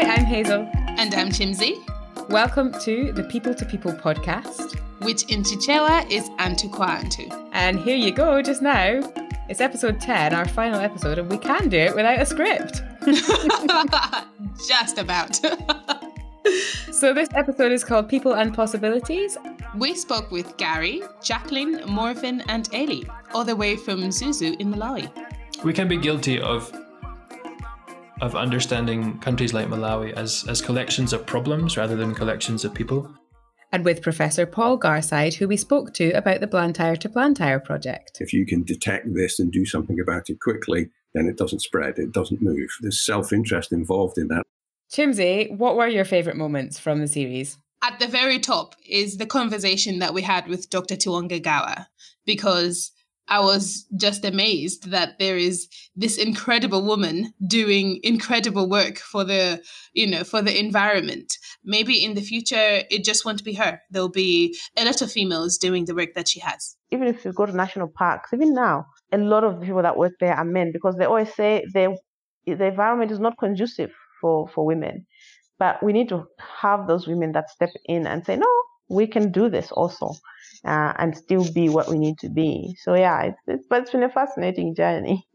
Hi, I'm Hazel. And I'm Chimsy. Welcome to the People to People podcast. Which in Chichewa is Antu Antu. And here you go, just now. It's episode 10, our final episode, and we can do it without a script. just about. so, this episode is called People and Possibilities. We spoke with Gary, Jacqueline, Morven, and Eli, all the way from Mzuzu in Malawi. We can be guilty of of understanding countries like Malawi as, as collections of problems rather than collections of people. And with Professor Paul Garside, who we spoke to about the Blantyre to Blantyre project. If you can detect this and do something about it quickly, then it doesn't spread, it doesn't move. There's self interest involved in that. Chimsy, what were your favourite moments from the series? At the very top is the conversation that we had with Dr. Tiwonge Gawa, because I was just amazed that there is this incredible woman doing incredible work for the, you know, for the environment. Maybe in the future, it just won't be her. There'll be a lot of females doing the work that she has. Even if you go to national parks, even now, a lot of the people that work there are men because they always say the the environment is not conducive for, for women. But we need to have those women that step in and say, no, we can do this also uh, and still be what we need to be. So yeah, it's, it's but it's been a fascinating journey.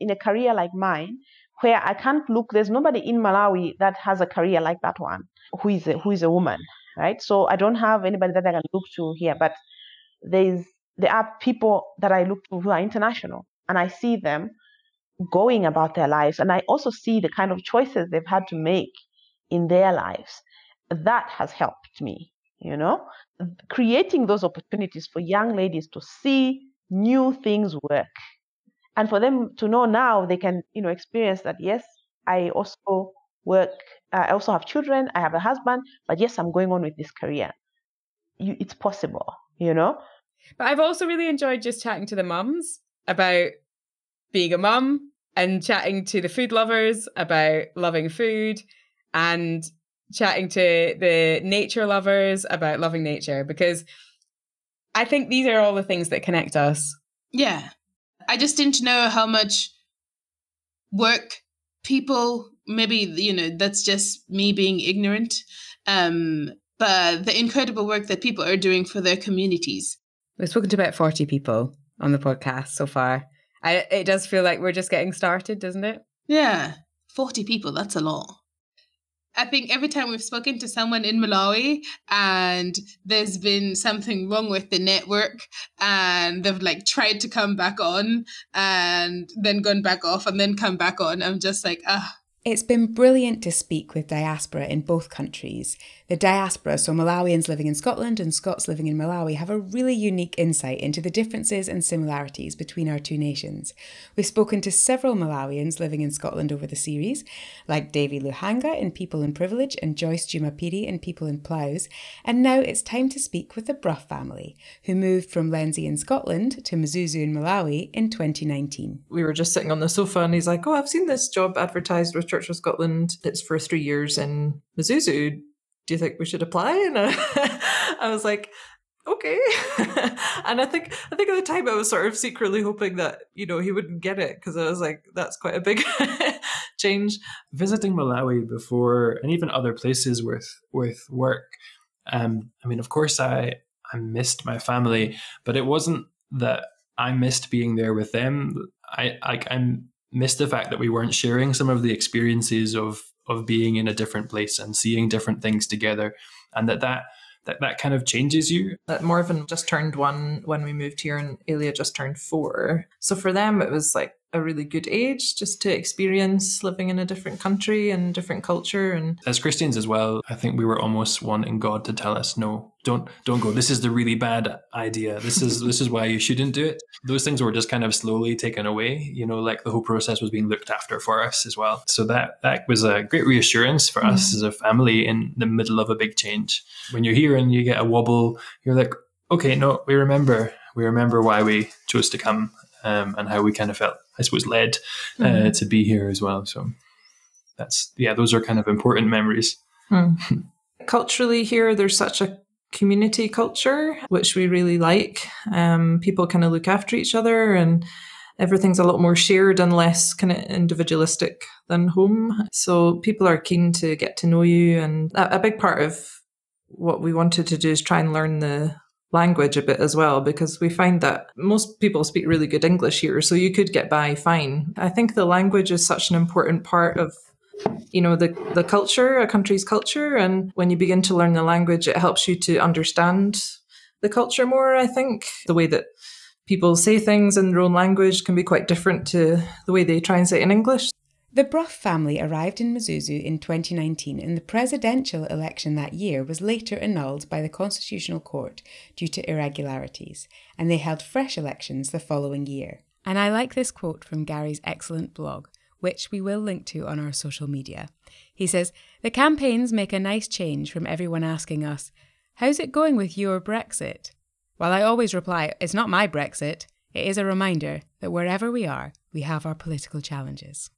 in a career like mine, where I can't look, there's nobody in Malawi that has a career like that one who is a, who is a woman, right? So I don't have anybody that I can look to here, but there's there are people that I look to who are international, and I see them going about their lives, and I also see the kind of choices they've had to make in their lives. That has helped me you know, creating those opportunities for young ladies to see new things work and for them to know now they can, you know, experience that, yes, I also work, uh, I also have children, I have a husband, but yes, I'm going on with this career. You, it's possible, you know? But I've also really enjoyed just chatting to the mums about being a mum and chatting to the food lovers about loving food and chatting to the nature lovers about loving nature because I think these are all the things that connect us. Yeah. I just didn't know how much work people maybe you know that's just me being ignorant um but the incredible work that people are doing for their communities. We've spoken to about 40 people on the podcast so far. I, it does feel like we're just getting started, doesn't it? Yeah. 40 people, that's a lot. I think every time we've spoken to someone in Malawi and there's been something wrong with the network and they've like tried to come back on and then gone back off and then come back on, I'm just like, ah, it's been brilliant to speak with diaspora in both countries. The diaspora, so Malawians living in Scotland and Scots living in Malawi, have a really unique insight into the differences and similarities between our two nations. We've spoken to several Malawians living in Scotland over the series, like Davy Luhanga in People and Privilege and Joyce Jumapiri in People and Ploughs, and now it's time to speak with the Brough family, who moved from Lenzie in Scotland to Mzuzu in Malawi in 2019. We were just sitting on the sofa and he's like, Oh, I've seen this job advertised with Church of Scotland. It's for three years in Mzuzu. Do you think we should apply? And I, I was like, okay. and I think I think at the time I was sort of secretly hoping that you know he wouldn't get it because I was like, that's quite a big change. Visiting Malawi before and even other places with with work. Um, I mean, of course, I I missed my family, but it wasn't that I missed being there with them. I like I'm missed the fact that we weren't sharing some of the experiences of of being in a different place and seeing different things together and that that that, that kind of changes you. That Morven just turned one when we moved here and Elia just turned four. So for them it was like a really good age just to experience living in a different country and different culture and as christians as well i think we were almost wanting god to tell us no don't don't go. This is the really bad idea. This is this is why you shouldn't do it. Those things were just kind of slowly taken away you know like the whole process was being looked after for us as well. So that that was a great reassurance for mm. us as a family in the middle of a big change. When you're here and you get a wobble you're like okay no we remember. We remember why we chose to come um, and how we kind of felt, I suppose, led uh, mm-hmm. to be here as well. So that's yeah, those are kind of important memories. Mm. Culturally, here there's such a community culture which we really like. Um, people kind of look after each other and everything's a lot more shared and less kind of individualistic than home. So people are keen to get to know you. And a, a big part of what we wanted to do is try and learn the language a bit as well because we find that most people speak really good English here so you could get by fine. I think the language is such an important part of you know the the culture a country's culture and when you begin to learn the language it helps you to understand the culture more I think the way that people say things in their own language can be quite different to the way they try and say it in English the Brough family arrived in Mzuzu in 2019 and the presidential election that year was later annulled by the Constitutional Court due to irregularities, and they held fresh elections the following year. And I like this quote from Gary's excellent blog, which we will link to on our social media. He says, The campaigns make a nice change from everyone asking us, How's it going with your Brexit? While I always reply, It's not my Brexit, it is a reminder that wherever we are, we have our political challenges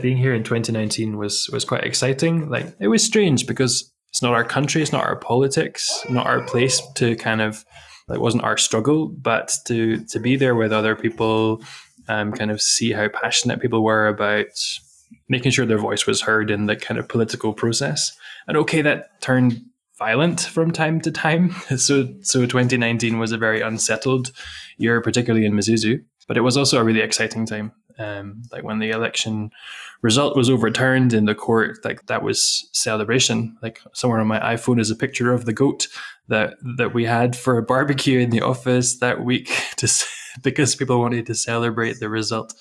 being here in 2019 was was quite exciting. Like it was strange because it's not our country, it's not our politics, not our place to kind of it wasn't our struggle, but to to be there with other people, um, kind of see how passionate people were about making sure their voice was heard in the kind of political process. And okay, that turned violent from time to time. So so 2019 was a very unsettled year, particularly in Mzuzu, but it was also a really exciting time um, like when the election result was overturned in the court, like that was celebration. Like somewhere on my iPhone is a picture of the goat that that we had for a barbecue in the office that week, to because people wanted to celebrate the result.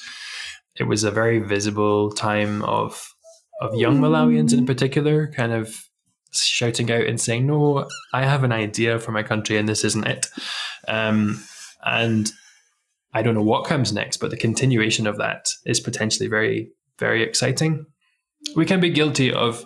It was a very visible time of of young Malawians in particular, kind of shouting out and saying, "No, I have an idea for my country, and this isn't it." Um, and I don't know what comes next, but the continuation of that is potentially very, very exciting. We can be guilty of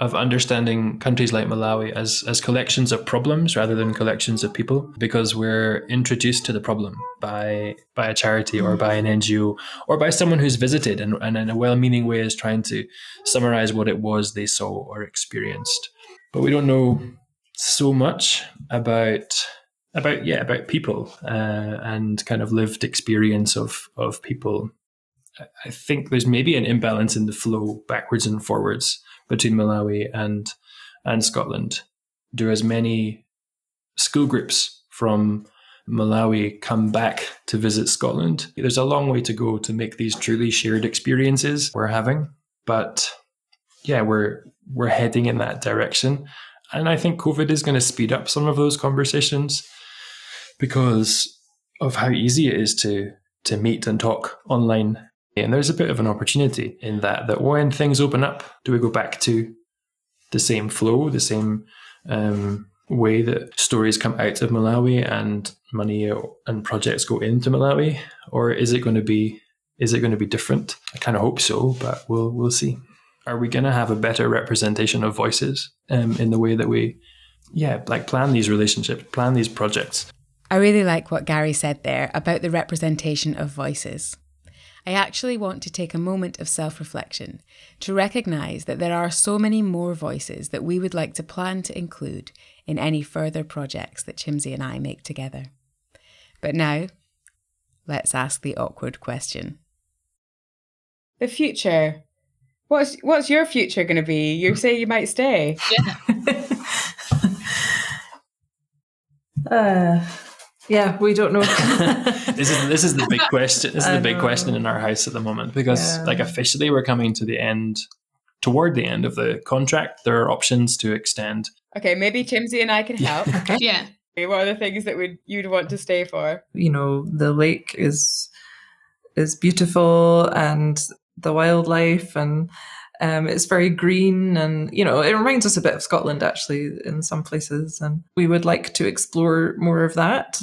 of understanding countries like Malawi as as collections of problems rather than collections of people because we're introduced to the problem by by a charity or by an NGO or by someone who's visited and, and in a well-meaning way is trying to summarize what it was they saw or experienced. But we don't know so much about about yeah about people uh, and kind of lived experience of of people. I think there's maybe an imbalance in the flow backwards and forwards between Malawi and and Scotland. Do as many school groups from Malawi come back to visit Scotland? There's a long way to go to make these truly shared experiences we're having, but yeah, we're we're heading in that direction. And I think COVID is going to speed up some of those conversations because of how easy it is to to meet and talk online. And there's a bit of an opportunity in that that when things open up, do we go back to the same flow, the same um, way that stories come out of Malawi and money and projects go into Malawi, or is it going to be is it going to be different? I kind of hope so, but we'll we'll see. Are we going to have a better representation of voices um, in the way that we, yeah, like plan these relationships, plan these projects? I really like what Gary said there about the representation of voices. I actually want to take a moment of self reflection to recognise that there are so many more voices that we would like to plan to include in any further projects that Chimsy and I make together. But now, let's ask the awkward question. The future. What's what's your future going to be? You say you might stay. Yeah. uh, yeah, we don't know. this is this is the big question. This is the big question in our house at the moment because, yeah. like, officially we're coming to the end, toward the end of the contract. There are options to extend. Okay, maybe Chimsy and I can help. okay. Yeah. What are the things that would you'd want to stay for? You know, the lake is is beautiful and the wildlife and um, it's very green and, you know, it reminds us a bit of Scotland actually in some places. And we would like to explore more of that.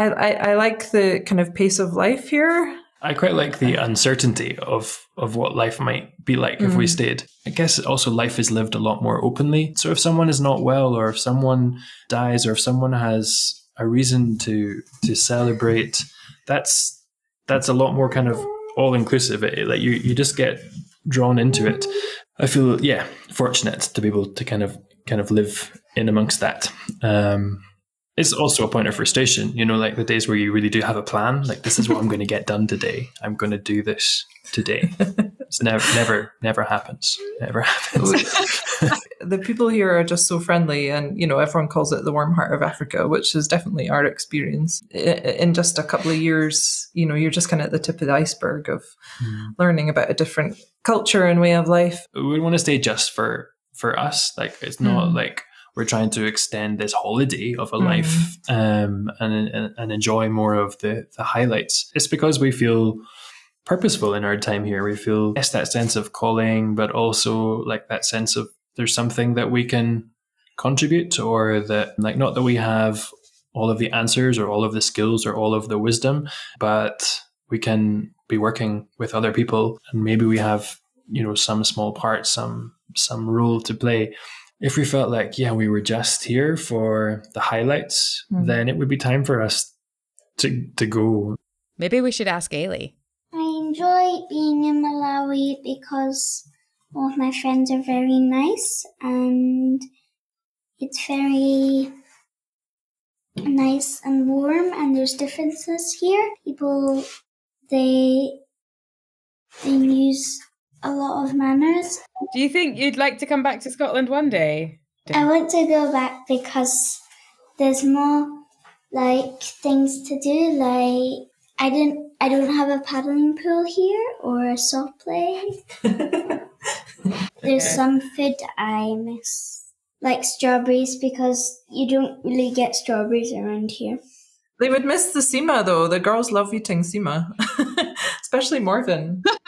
I, I, I like the kind of pace of life here. I quite like the uncertainty of of what life might be like mm. if we mm. stayed. I guess also life is lived a lot more openly. So if someone is not well, or if someone dies, or if someone has a reason to to celebrate, that's that's a lot more kind of all inclusive. Like you you just get drawn into it. I feel yeah fortunate to be able to kind of kind of live in amongst that. Um, it's also a point of frustration, you know, like the days where you really do have a plan, like this is what I'm going to get done today. I'm going to do this today. It's never, never, never happens. Never happens. the people here are just so friendly, and you know, everyone calls it the warm heart of Africa, which is definitely our experience. In just a couple of years, you know, you're just kind of at the tip of the iceberg of mm. learning about a different culture and way of life. We want to stay just for for us. Like it's not mm. like we're trying to extend this holiday of a mm. life um, and, and, and enjoy more of the the highlights. It's because we feel purposeful in our time here. We feel yes, that sense of calling, but also like that sense of there's something that we can contribute, or that like not that we have all of the answers or all of the skills or all of the wisdom, but we can be working with other people, and maybe we have you know some small part, some some role to play if we felt like, yeah, we were just here for the highlights, mm-hmm. then it would be time for us to to go. Maybe we should ask Ailey. I enjoy being in Malawi because all of my friends are very nice and it's very nice and warm and there's differences here. People they they use a lot of manners. Do you think you'd like to come back to Scotland one day? I want to go back because there's more like things to do. Like I didn't, I don't have a paddling pool here or a soft play. there's okay. some food I miss, like strawberries, because you don't really get strawberries around here. They would miss the nsima though. The girls love eating nsima, especially Morven.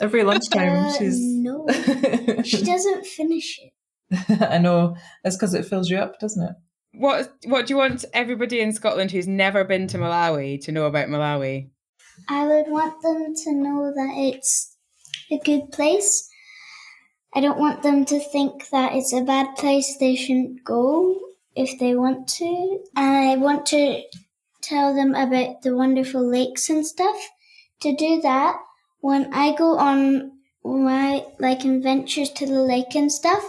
Every lunchtime, uh, she's no, she doesn't finish it. I know That's because it fills you up, doesn't it? What What do you want everybody in Scotland who's never been to Malawi to know about Malawi? I would want them to know that it's a good place. I don't want them to think that it's a bad place they shouldn't go if they want to. I want to tell them about the wonderful lakes and stuff. To do that, when I go on my like adventures to the lake and stuff,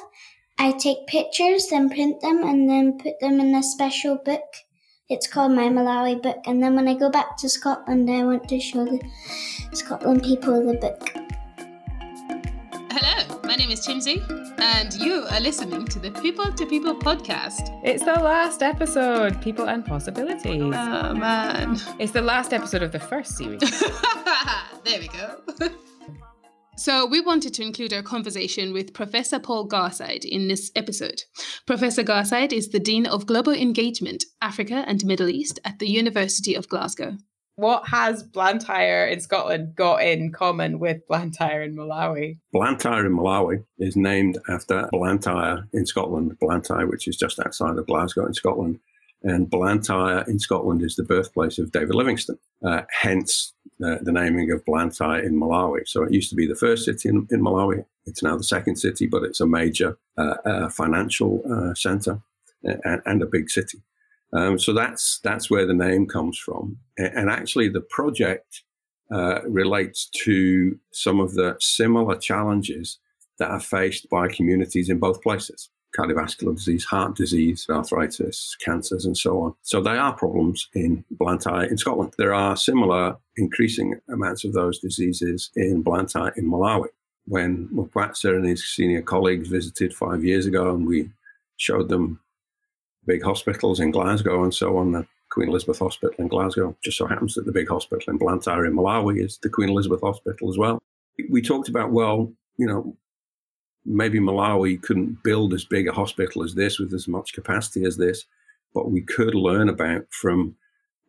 I take pictures, then print them, and then put them in a special book. It's called my Malawi book. And then when I go back to Scotland, I want to show the Scotland people the book. Hello, my name is Chimsy, and you are listening to the People to People podcast. It's the last episode, People and Possibilities. Oh, man. It's the last episode of the first series. there we go. So, we wanted to include our conversation with Professor Paul Garside in this episode. Professor Garside is the Dean of Global Engagement, Africa and Middle East at the University of Glasgow. What has Blantyre in Scotland got in common with Blantyre in Malawi? Blantyre in Malawi is named after Blantyre in Scotland, Blantyre, which is just outside of Glasgow in Scotland. And Blantyre in Scotland is the birthplace of David Livingstone, uh, hence uh, the naming of Blantyre in Malawi. So it used to be the first city in, in Malawi. It's now the second city, but it's a major uh, uh financial uh, center and, and, a big city. Um, so that's that's where the name comes from. And, actually, the project uh, relates to some of the similar challenges that are faced by communities in both places cardiovascular disease, heart disease, arthritis, cancers, and so on. So they are problems in Blantyre in Scotland. There are similar increasing amounts of those diseases in Blantyre in Malawi. When Mwapatsa and his senior colleagues visited five years ago and we showed them big hospitals in Glasgow and so on, the Queen Elizabeth Hospital in Glasgow. Just so happens that the big hospital in Blantyre in Malawi is the Queen Elizabeth Hospital as well. We talked about, well, you know, maybe Malawi couldn't build as big a hospital as this with as much capacity as this, but we could learn about from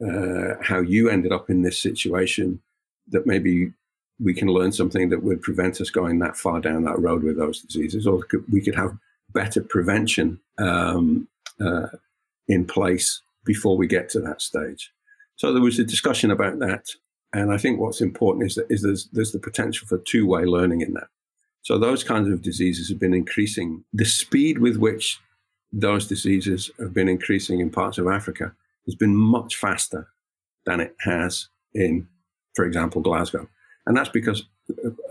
uh, how you ended up in this situation that maybe we can learn something that would prevent us going that far down that road with those diseases, or we could have better prevention um, uh, in place before we get to that stage. So there was a discussion about that, and I think what's important is that is there's, there's the potential for two way learning in that. So those kinds of diseases have been increasing. The speed with which those diseases have been increasing in parts of Africa has been much faster than it has in, for example, Glasgow. And that's because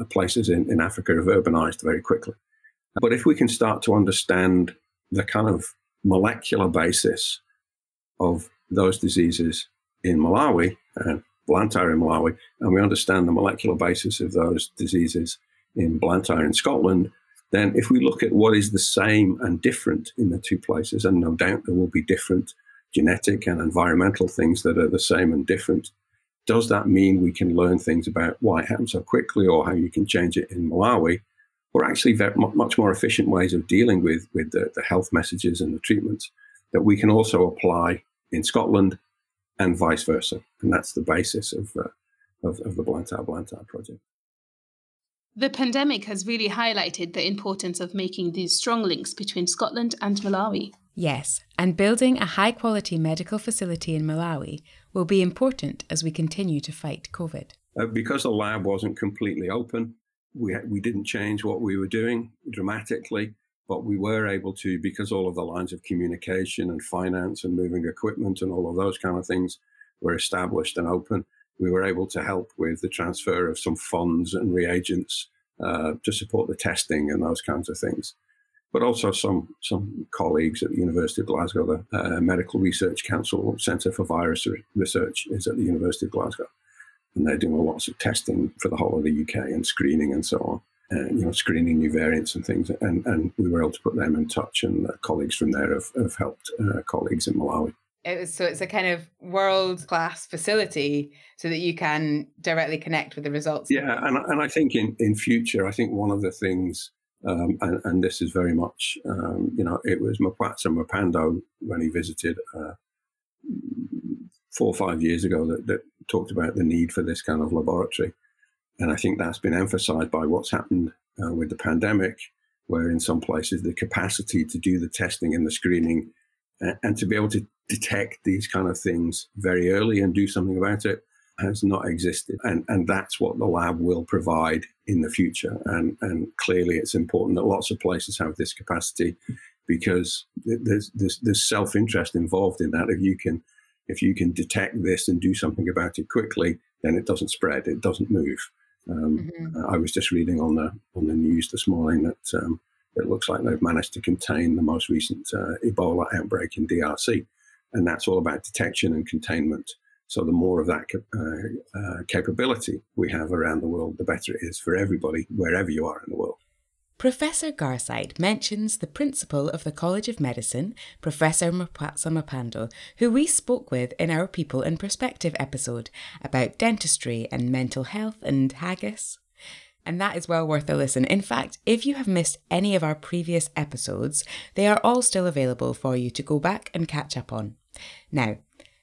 places in, in Africa have urbanized very quickly. But if we can start to understand the kind of molecular basis of those diseases in Malawi, uh, Blantyre in Malawi, and we understand the molecular basis of those diseases in Blantyre in Scotland, then if we look at what is the same and different in the two places, and no doubt there will be different genetic and environmental things that are the same and different, does that mean we can learn things about why it happens so quickly or how you can change it in Malawi? Or actually, very, much more efficient ways of dealing with, with the, the health messages and the treatments that we can also apply in Scotland and vice versa. And that's the basis of, uh, of, of the Blantyre Blantyre project. The pandemic has really highlighted the importance of making these strong links between Scotland and Malawi. Yes, and building a high quality medical facility in Malawi will be important as we continue to fight COVID. Uh, because the lab wasn't completely open, we, we didn't change what we were doing dramatically, but we were able to, because all of the lines of communication and finance and moving equipment and all of those kind of things were established and open, we were able to help with the transfer of some funds and reagents uh, to support the testing and those kinds of things but also some some colleagues at the University of Glasgow. The uh, Medical Research Council Centre for Virus Research is at the University of Glasgow, and they're doing lots of testing for the whole of the UK and screening and so on. And, you know, screening new variants and things, and, and we were able to put them in touch, and colleagues from there have, have helped uh, colleagues in Malawi. It was, so it's a kind of world class facility so that you can directly connect with the results. Yeah, and, and I think in, in future, I think one of the things um, and, and, this is very much, um, you know, it was Mwapatsa Mipando when he visited uh, four or five years ago that, that, talked about the need for this kind of laboratory. And I think that's been emphasized by what's happened uh, with the pandemic, where in some places the capacity to do the testing and the screening and, to be able to detect these kind of things very early and do something about it has not existed. And, and that's what the lab will provide in the future. And, and clearly, it's important that lots of places have this capacity because there's, there's, there's self interest involved in that. If you can if you can detect this and do something about it quickly, then it doesn't spread, it doesn't move. Um, mm-hmm. I was just reading on the on the news this morning that um, it looks like they've managed to contain the most recent uh, Ebola outbreak in DRC, and that's all about detection and containment. So the more of that uh, uh, capability we have around the world, the better it is for everybody, wherever you are in the world. Professor Garside mentions the principal of the College of Medicine, Professor Mwapatsa Mipando, who we spoke with in our People in Perspective episode about dentistry and mental health and haggis. And that is well worth a listen. In fact, if you have missed any of our previous episodes, they are all still available for you to go back and catch up on. Now,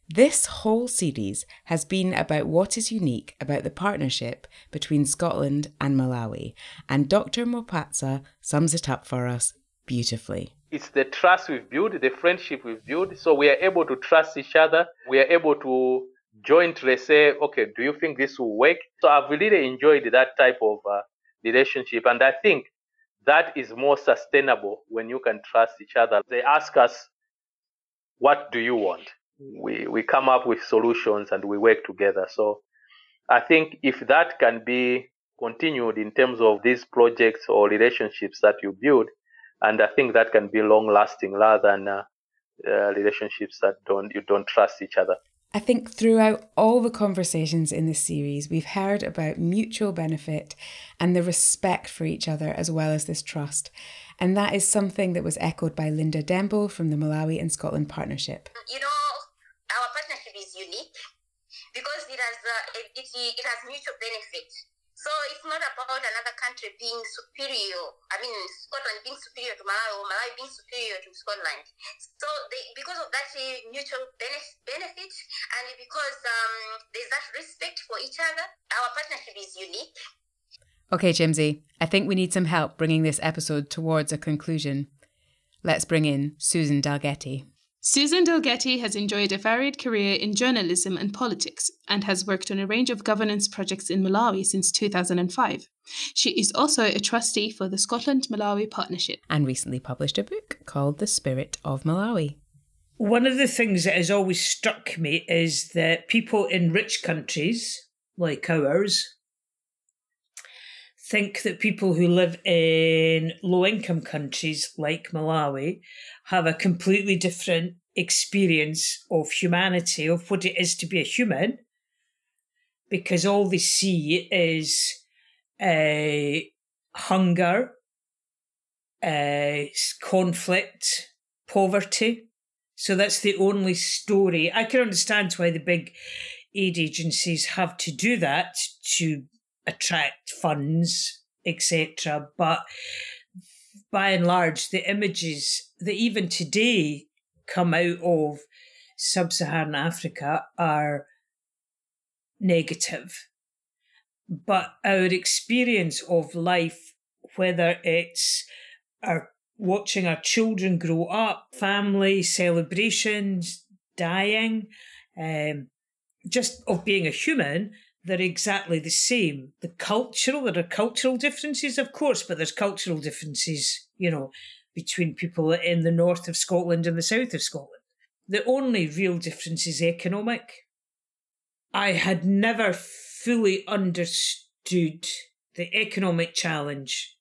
this whole series has been about what is unique about the partnership between Scotland and Malawi, and Dr. Mwapatsa sums it up for us beautifully. It's the trust we've built, the friendship we've built, so we are able to trust each other. We are able to jointly say, okay, do you think this will work? So I've really enjoyed that type of uh, relationship, and I think that is more sustainable when you can trust each other. They ask us, what do you want? We we come up with solutions and we work together. So I think if that can be continued in terms of these projects or relationships that you build, and I think that can be long lasting rather than uh, uh, relationships that don't you don't trust each other. I think throughout all the conversations in this series, we've heard about mutual benefit and the respect for each other as well as this trust. And that is something that was echoed by Linda Dembo from the Malawi and Scotland Partnership. You know, our partnership is unique because it has uh, it, it, has mutual benefit. So it's not about another country being superior. I mean, Scotland being superior to Malawi or Malawi being superior to Scotland. So they, because of that uh, mutual benefit and because um, there's that respect for each other, our partnership is unique. Okay, Chimsy, I think we need some help bringing this episode towards a conclusion. Let's bring in Susan Dalgety. Susan Dalgety has enjoyed a varied career in journalism and politics and has worked on a range of governance projects in Malawi since 2005. She is also a trustee for the Scotland Malawi Partnership and recently published a book called The Spirit of Malawi. One of the things that has always struck me is that people in rich countries like ours think that people who live in low income countries like Malawi have a completely different experience of humanity, of what it is to be a human, because all they see is uh, hunger, uh, conflict, poverty. So that's the only story. I can understand why the big aid agencies have to do that to attract funds, etc. But by and large, the images that even today come out of sub Saharan Africa are negative. But our experience of life, whether it's our watching our children grow up, family celebrations, dying, um, just of being a human, they're exactly the same. The cultural, there are cultural differences, of course, but there's cultural differences, you know, between people in the north of Scotland and the south of Scotland. The only real difference is economic. I had never fully understood the economic challenge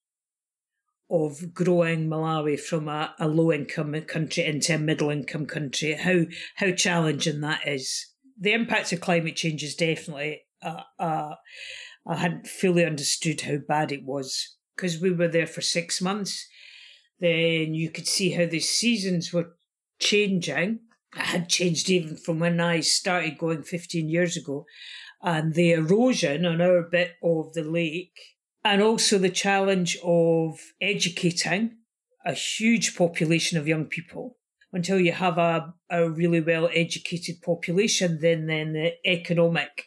of growing Malawi from a, a low income country into a middle income country, how how challenging that is. The impact of climate change is definitely uh, uh, I hadn't fully understood how bad it was because we were there for six months. Then you could see how the seasons were changing. It had changed even from when I started going 15 years ago. And the erosion on our bit of the lake, and also the challenge of educating a huge population of young people until you have a, a really well educated population, then then the economic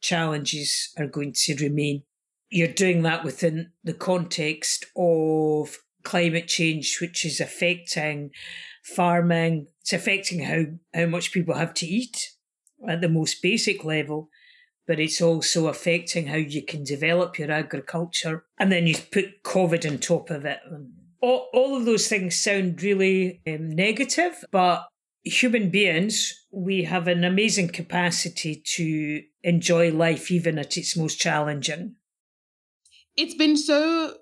challenges are going to remain. You're doing that within the context of climate change, which is affecting farming. It's affecting how, how much people have to eat at the most basic level, but it's also affecting how you can develop your agriculture. And then you put COVID on top of it. All, all of those things sound really um, negative, but human beings, we have an amazing capacity to enjoy life even at its most challenging. It's been so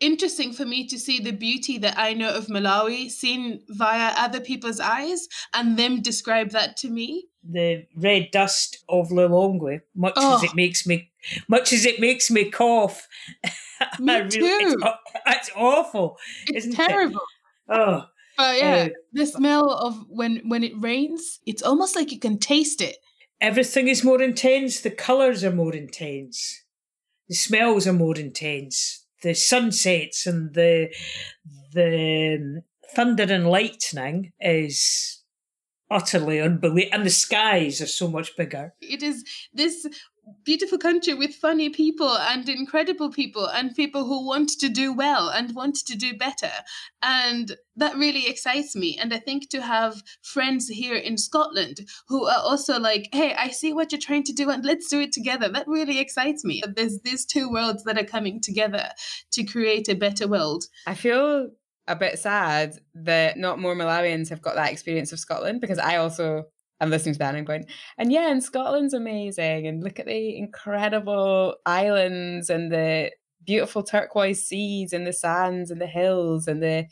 interesting for me to see the beauty that I know of Malawi seen via other people's eyes and them describe that to me. The red dust of Lilongwe, much oh. as it makes me much as it makes me cough. Me really, too. It's, it's awful. It's terrible. It? Oh, but yeah, uh, the smell of when when it rains, it's almost like you can taste it. Everything is more intense. The colors are more intense. The smells are more intense. The sunsets and the the um, thunder and lightning is utterly unbelievable, and the skies are so much bigger. It is this beautiful country with funny people and incredible people and people who want to do well and want to do better. And that really excites me. And I think to have friends here in Scotland who are also like, hey, I see what you're trying to do and let's do it together. That really excites me. There's these two worlds that are coming together to create a better world. I feel a bit sad that not more Malawians have got that experience of Scotland because I also I'm listening to that and I'm going, and yeah, and Scotland's amazing. And look at the incredible islands and the beautiful turquoise seas and the sands and the hills and the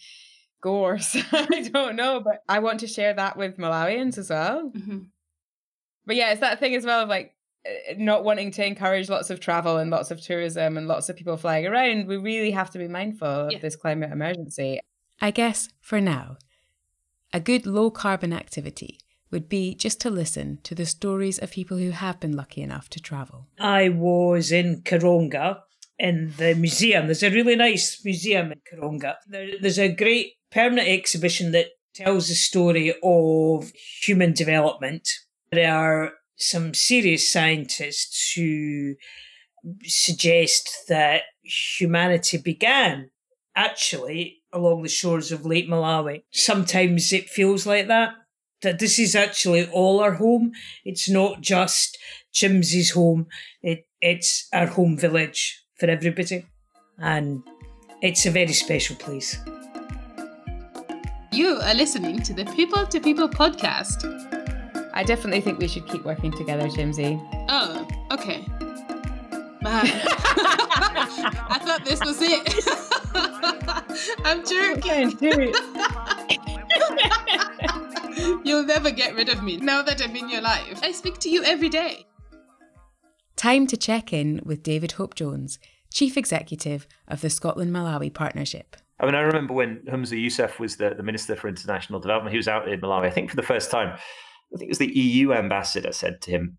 gorse. I don't know, but I want to share that with Malawians as well. Mm-hmm. But yeah, it's that thing as well of like eh, not wanting to encourage lots of travel and lots of tourism and lots of people flying around. We really have to be mindful yeah. of this climate emergency. I guess for now, a good low carbon activity would be just to listen to the stories of people who have been lucky enough to travel. I was in Karonga in the museum. There's a really nice museum in Karonga. There, there's a great permanent exhibition that tells the story of human development. There are some serious scientists who suggest that humanity began actually along the shores of Lake Malawi. Sometimes it feels like that that this is actually all our home. It's not just Chimsy's home. It, it's our home village for everybody. And it's a very special place. You are listening to the People to People podcast. I definitely think we should keep working together, Chimsy. Oh, okay. Man. I thought this was it. I'm joking. You'll never get rid of me now that I'm in your life. I speak to you every day. Time to check in with David Hope Jones, Chief Executive of the Scotland Malawi Partnership. I mean, I remember when Humza Yousaf was the, the Minister for International Development, he was out in Malawi, I think for the first time. I think it was the EU ambassador said to him,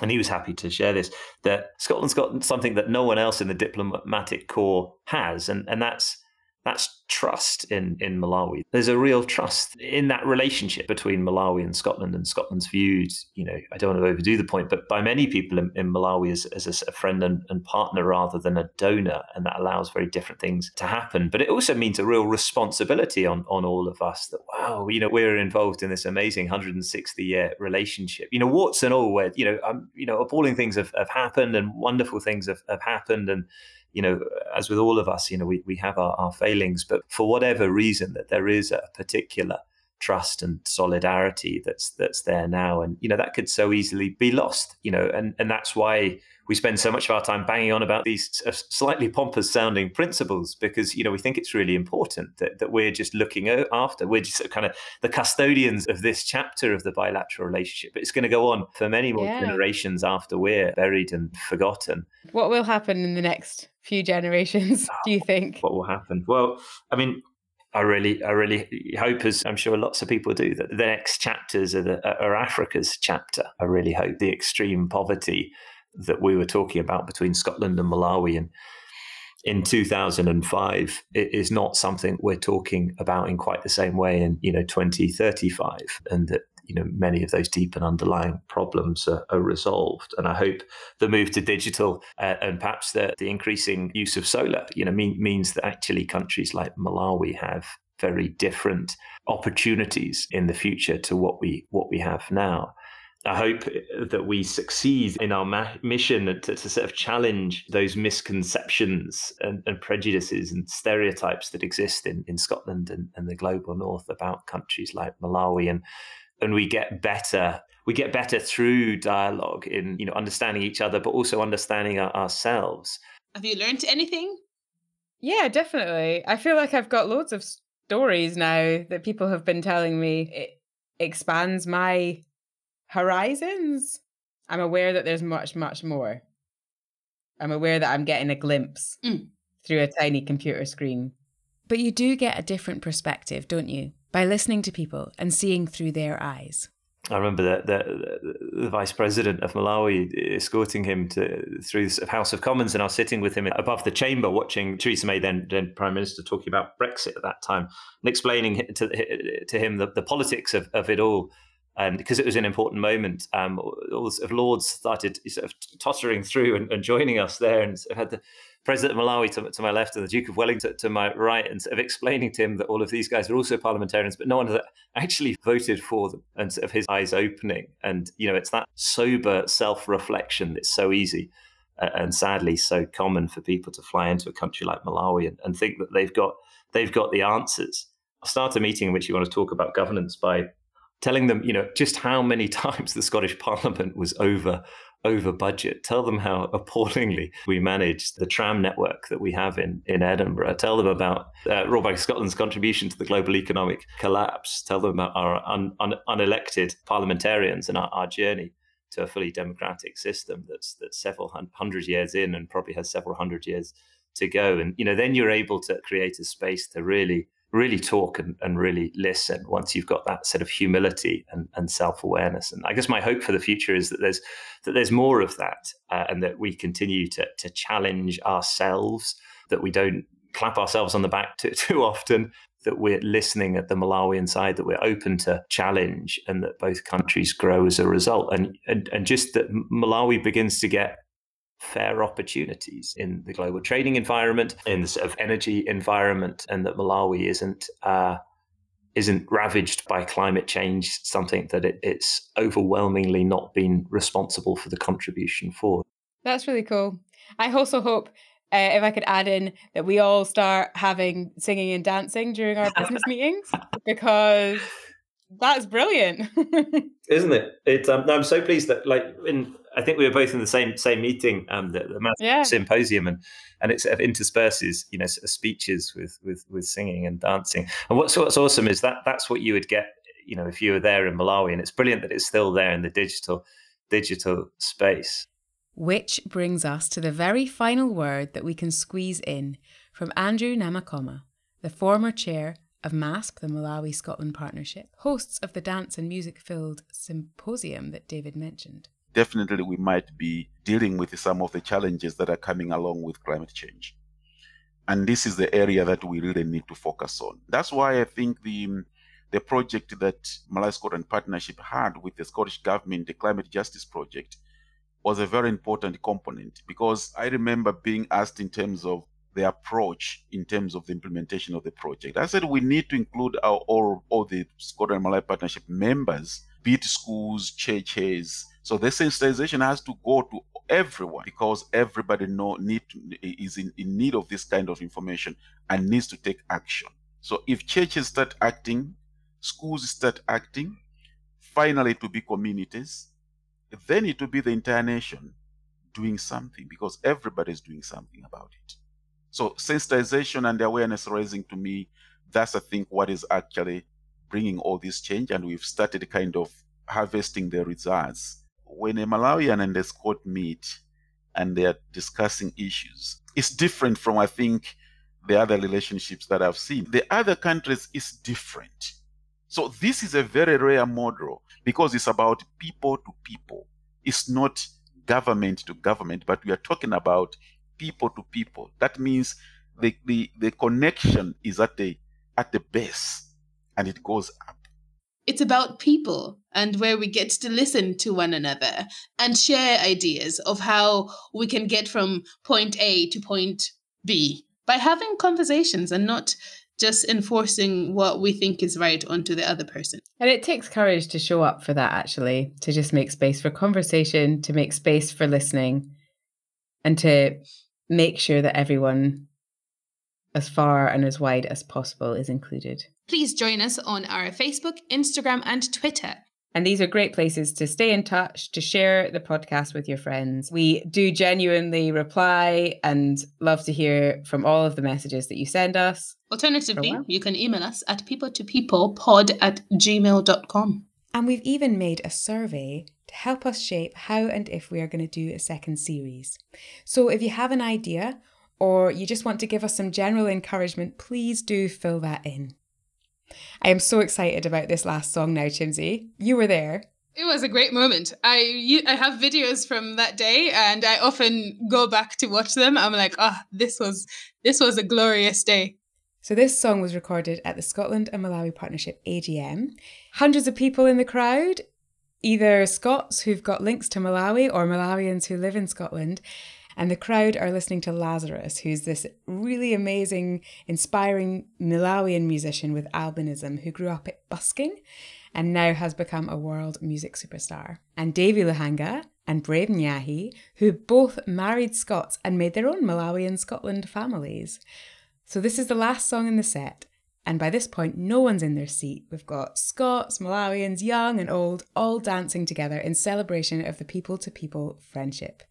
and he was happy to share this, that Scotland's got something that no one else in the diplomatic corps has, and, and that's that's trust in, in Malawi. There's a real trust in that relationship between Malawi and Scotland and Scotland's views. You know, I don't want to overdo the point, but by many people in, in Malawi as, as a friend and, and, partner rather than a donor. And that allows very different things to happen. But it also means a real responsibility on, on all of us that, wow, you know, we're involved in this amazing 160 year relationship. You know, warts and all, where, you know, um, you know, appalling things have, have happened and wonderful things have, have happened. And, you know, as with all of us, you know, we, we have our, our failings, but for whatever reason, that there is a particular trust and solidarity that's that's there now and you know that could so easily be lost you know and and that's why we spend so much of our time banging on about these uh, slightly pompous sounding principles because you know we think it's really important that, that we're just looking after we're just kind of the custodians of this chapter of the bilateral relationship but it's going to go on for many more yeah. generations after we're buried and forgotten what will happen in the next few generations ah, do you think what will happen well i mean I really, I really hope, as I'm sure lots of people do, that the next chapters are, the, uh, are Africa's chapter. I really hope the extreme poverty that we were talking about between Scotland and Malawi and in 2005 it is not something we're talking about in quite the same way in you know 2035 and that you know many of those deep and underlying problems are, are resolved. And I hope the move to digital uh, and perhaps the, the increasing use of solar, you know, mean, means that actually countries like Malawi have very different opportunities in the future to what we what we have now. I hope that we succeed in our ma- mission to, to, sort of challenge those misconceptions and, and, prejudices and stereotypes that exist in, in Scotland and, and the global north about countries like Malawi. And and we get better we get better through dialogue in you know understanding each other but also understanding our, ourselves. Have you learned anything? Yeah definitely. I feel like i've got loads of stories now that people have been telling me it expands my horizons i'm aware that there's much much more i'm aware that i'm getting a glimpse mm. through a tiny computer screen but you do get a different perspective don't you by listening to people and seeing through their eyes. I remember the, the, the, vice president of Malawi escorting him to through the House of Commons, and I was sitting with him above the chamber, watching Theresa May, then, then Prime Minister, talking about Brexit at that time, and explaining to, to him the, the politics of, of it all. And because it was an important moment, um, all of Lords started sort of tottering through and, and joining us there, and I had the President of Malawi to, to, my left and the Duke of Wellington to my right, and sort of explaining to him that all of these guys are also parliamentarians, but no one has actually voted for them, and sort of his eyes opening. And you know, it's that sober self-reflection that's so easy uh, and sadly so common for people to fly into a country like Malawi and, and think that they've got they've got the answers. I'll start a meeting in which you want to talk about governance by telling them, you know, just how many times the Scottish Parliament was over over budget. Tell them how appallingly we manage the tram network that we have in, in Edinburgh. Tell them about uh, Royal Bank of Scotland's contribution to the global economic collapse. Tell them about our un, un, unelected parliamentarians and our, our journey to a fully democratic system that's that's several hundred years in and probably has several hundred years to go. And you know, then you're able to create a space to really really talk and, and really listen once you've got that sort of humility and, and self-awareness. And i guess my hope for the future is that there's that there's more of that uh, and that we continue to, to challenge ourselves that we don't clap ourselves on the back too, too often that we're listening at the malawian side that we're open to challenge and that both countries grow as a result. And and, and just that malawi begins to get fair opportunities in the global trading environment, in the sort of energy environment, and that Malawi isn't uh, isn't ravaged by climate change, something that it, it's overwhelmingly not been responsible for the contribution for. That's really cool. I also hope. Uh, if I could add in that we all start having singing and dancing during our business meetings because that's brilliant, isn't it? It. Um, I'm so pleased that, like, in I think we were both in the same same meeting, um, the, the yeah. symposium, and and it sort of intersperses, you know, sort of speeches with with with singing and dancing. And what's what's awesome is that that's what you would get you know if you were there in Malawi, and it's brilliant that it's still there in the digital digital space. Which brings us to the very final word that we can squeeze in from Andrew Namakoma, the former chair of MASP, the Malawi Scotland Partnership, hosts of the dance and music filled symposium that David mentioned. Definitely, we might be dealing with some of the challenges that are coming along with climate change. And this is the area that we really need to focus on. That's why I think the the project that Malawi Scotland Partnership had with the Scottish Government, the Climate Justice Project, was a very important component because I remember being asked in terms of the approach in terms of the implementation of the project. I said we need to include our all, all the Scotland Malawi Partnership members, be it schools, churches. So the sensitization has to go to everyone because everybody know need is in, in need of this kind of information and needs to take action. So if churches start acting, schools start acting, finally to be communities, then it will be the entire nation doing something because everybody is doing something about it. So sensitization and awareness raising to me, that's I think what is actually bringing all this change. And we've started kind of harvesting the results. When a Malawian and a Scot meet and they are discussing issues, it's different from I think the other relationships that I've seen. The other countries is different. So this is a very rare model because it's about people to people. It's not government to government, but we are talking about people to people. That means the, the, the connection is at the at the base and it goes up. It's about people and where we get to listen to one another and share ideas of how we can get from point A to point B by having conversations and not just enforcing what we think is right onto the other person. And it takes courage to show up for that, actually, to just make space for conversation, to make space for listening, and to make sure that everyone, as far and as wide as possible, is included. Please join us on our Facebook, Instagram, and Twitter. And these are great places to stay in touch, to share the podcast with your friends. We do genuinely reply and love to hear from all of the messages that you send us. Alternatively, oh, you can email us at people to people pod at gmail.com. And we've even made a survey to help us shape how and if we are going to do a second series. So if you have an idea or you just want to give us some general encouragement, please do fill that in. I am so excited about this last song now, Chimsy. You were there. It was a great moment. I you, I have videos from that day, and I often go back to watch them. I'm like, ah, oh, this was this was a glorious day. So this song was recorded at the Scotland and Malawi Partnership AGM. Hundreds of people in the crowd, either Scots who've got links to Malawi or Malawians who live in Scotland. And the crowd are listening to Lazarus, who's this really amazing, inspiring Malawian musician with albinism who grew up busking and now has become a world music superstar. And Davy Luhanga and Brave Nyahi, who both married Scots and made their own Malawian Scotland families. So this is the last song in the set. And by this point, no one's in their seat. We've got Scots, Malawians, young and old, all dancing together in celebration of the people to people friendship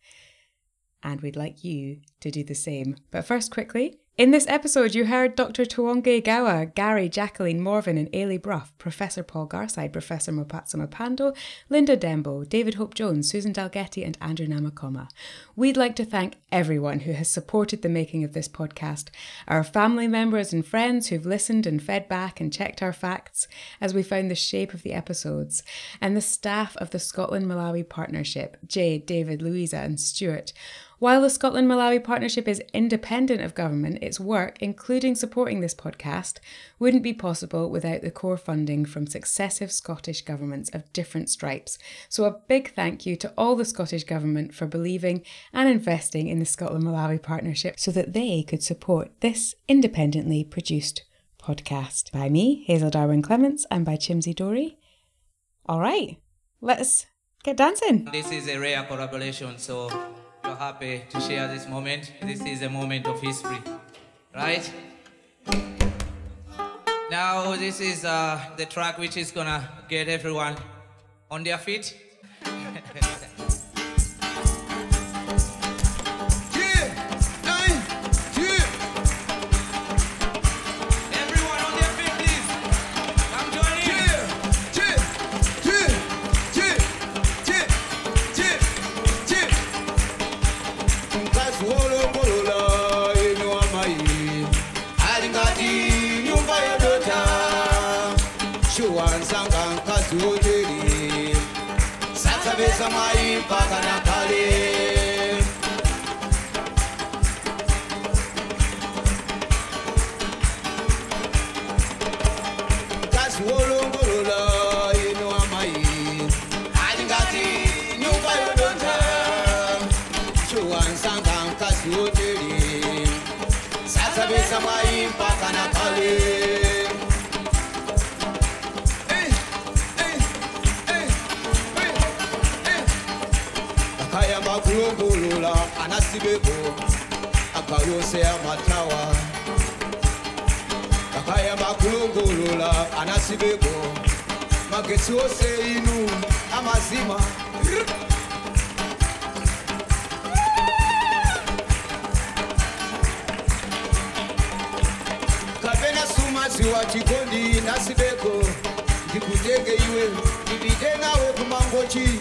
and we'd like you to do the same. But first, quickly, in this episode, you heard Dr. Tiwonge Gawa, Gary, Jacqueline Morven, and Ailey Brough, Professor Paul Garside, Professor Mwapatsa Mipando, Linda Dembo, David Hope Jones, Susan Dalgetty, and Andrew Namakoma. We'd like to thank everyone who has supported the making of this podcast, our family members and friends who've listened and fed back and checked our facts as we found the shape of the episodes, and the staff of the Scotland Malawi Partnership, Jade, David, Louisa, and Stuart while the Scotland Malawi Partnership is independent of government, its work, including supporting this podcast, wouldn't be possible without the core funding from successive Scottish governments of different stripes. So, a big thank you to all the Scottish Government for believing and investing in the Scotland Malawi Partnership so that they could support this independently produced podcast by me, Hazel Darwin Clements, and by Chimsy Dory. All right, let's get dancing. This is a rare collaboration, so happy to share this moment. This is a moment of history, right? Now, this is uh, the track which is gonna get everyone on their feet. Mai mpaka anasibeko akayose amatawa akayamba kulongolola anasibeko magetsi ose inu amazima kapena sumaziwa chikondi nasibeko ndikutenge iwe ndipite nawe kumangochi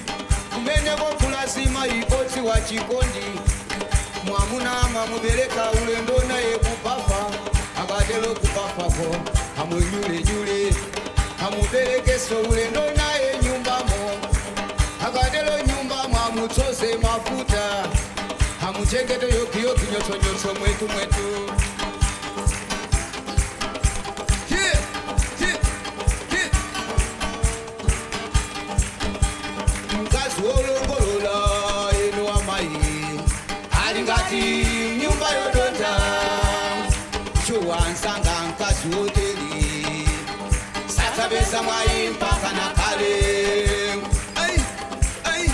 kumeneko kulazima ikotsi wa chikondi mwamuna mamubereka ulendo naye kupafa akatelo kupafako amwenyulenyule amuberekeso ulendo naye nyumbamo akatelo nyumba mwamutsoze mafuta. Amuchengete yokiyoki nyotsonyotso mwetu mwetu Ai, ai,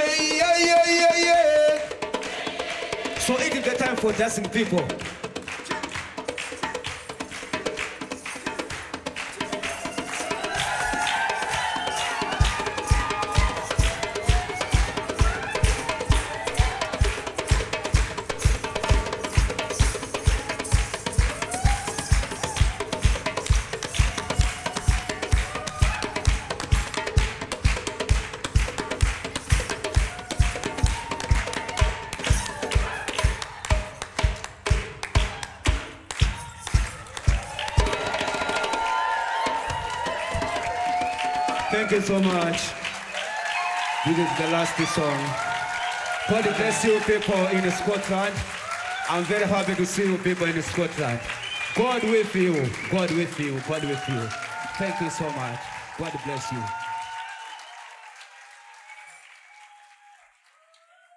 ai, ai, ai, ai. So it is the time for dancing people. The last song. God bless you people in Scotland. I'm very happy to see you people in Scotland. God with you. God with you. God with you. Thank you so much. God bless you.